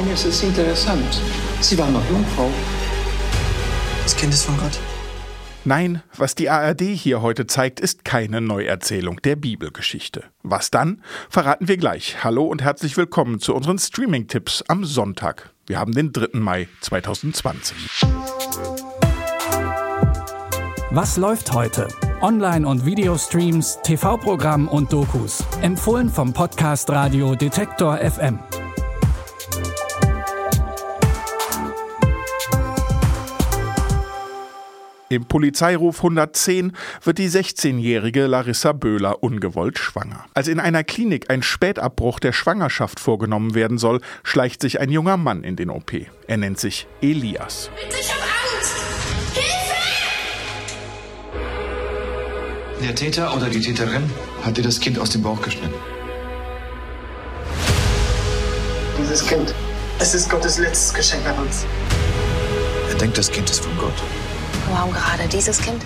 Eines ist interessant. Sie war noch Jungfrau. Das Kind ist von Gott. Nein, was die ARD hier heute zeigt, ist keine Neuerzählung der Bibelgeschichte. Was dann? Verraten wir gleich. Hallo und herzlich willkommen zu unseren Streaming-Tipps am Sonntag. Wir haben den 3. Mai 2020. Was läuft heute? Online- und Videostreams, TV-Programm und Dokus. Empfohlen vom Podcast Radio Detektor FM. Im Polizeiruf 110 wird die 16-jährige Larissa Böhler ungewollt schwanger. Als in einer Klinik ein Spätabbruch der Schwangerschaft vorgenommen werden soll, schleicht sich ein junger Mann in den OP. Er nennt sich Elias. Ich hab Angst! Hilfe! Der Täter oder die Täterin hat dir das Kind aus dem Bauch geschnitten. Dieses Kind, es ist Gottes letztes Geschenk an uns. Er denkt, das Kind ist von Gott. Warum gerade dieses Kind?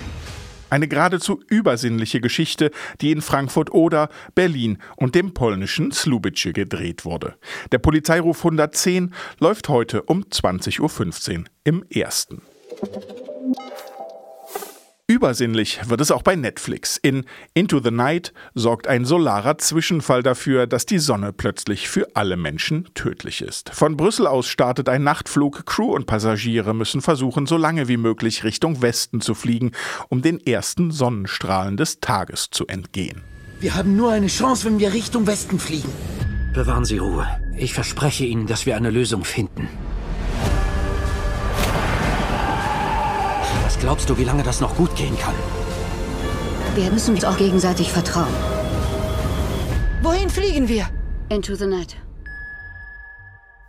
Eine geradezu übersinnliche Geschichte, die in Frankfurt oder Berlin und dem polnischen Slubice gedreht wurde. Der Polizeiruf 110 läuft heute um 20.15 Uhr im ersten. Übersinnlich wird es auch bei Netflix. In Into the Night sorgt ein solarer Zwischenfall dafür, dass die Sonne plötzlich für alle Menschen tödlich ist. Von Brüssel aus startet ein Nachtflug. Crew und Passagiere müssen versuchen, so lange wie möglich Richtung Westen zu fliegen, um den ersten Sonnenstrahlen des Tages zu entgehen. Wir haben nur eine Chance, wenn wir Richtung Westen fliegen. Bewahren Sie Ruhe. Ich verspreche Ihnen, dass wir eine Lösung finden. Glaubst du, wie lange das noch gut gehen kann? Wir müssen uns auch gegenseitig vertrauen. Wohin fliegen wir? Into the night.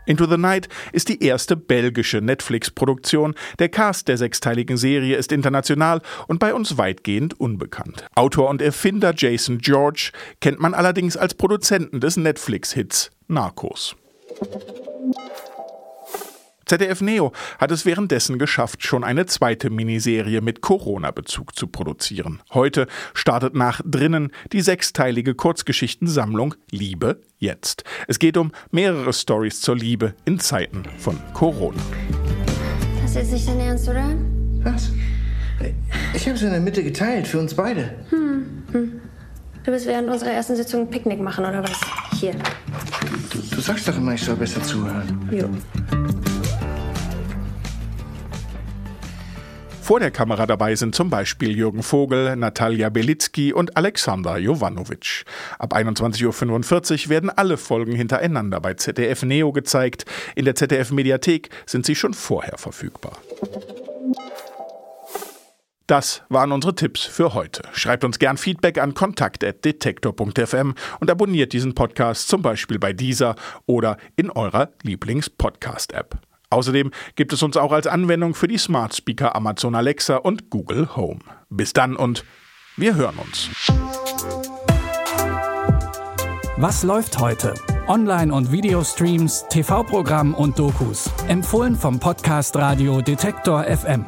Into the Night ist die erste belgische Netflix-Produktion. Der Cast der sechsteiligen Serie ist international und bei uns weitgehend unbekannt. Autor und Erfinder Jason George kennt man allerdings als Produzenten des Netflix-Hits Narcos. ZDF Neo hat es währenddessen geschafft, schon eine zweite Miniserie mit Corona-Bezug zu produzieren. Heute startet nach Drinnen die sechsteilige Kurzgeschichtensammlung Liebe jetzt. Es geht um mehrere Stories zur Liebe in Zeiten von Corona. Das ist jetzt nicht dein Ernst, oder? Was? Ich habe es in der Mitte geteilt, für uns beide. Du willst während unserer ersten Sitzung ein Picknick machen, oder was? Hier. Du, du sagst doch immer, ich soll besser zuhören. Jo. Vor der Kamera dabei sind zum Beispiel Jürgen Vogel, Natalia Belitzky und Alexander Jovanovic. Ab 21.45 Uhr werden alle Folgen hintereinander bei ZDF Neo gezeigt. In der ZDF Mediathek sind sie schon vorher verfügbar. Das waren unsere Tipps für heute. Schreibt uns gern Feedback an kontakt.detektor.fm und abonniert diesen Podcast zum Beispiel bei dieser oder in eurer Lieblings-Podcast-App. Außerdem gibt es uns auch als Anwendung für die Smart Speaker Amazon Alexa und Google Home. Bis dann und wir hören uns. Was läuft heute? Online- und Videostreams, TV-Programm und Dokus. Empfohlen vom Podcast Radio Detektor FM.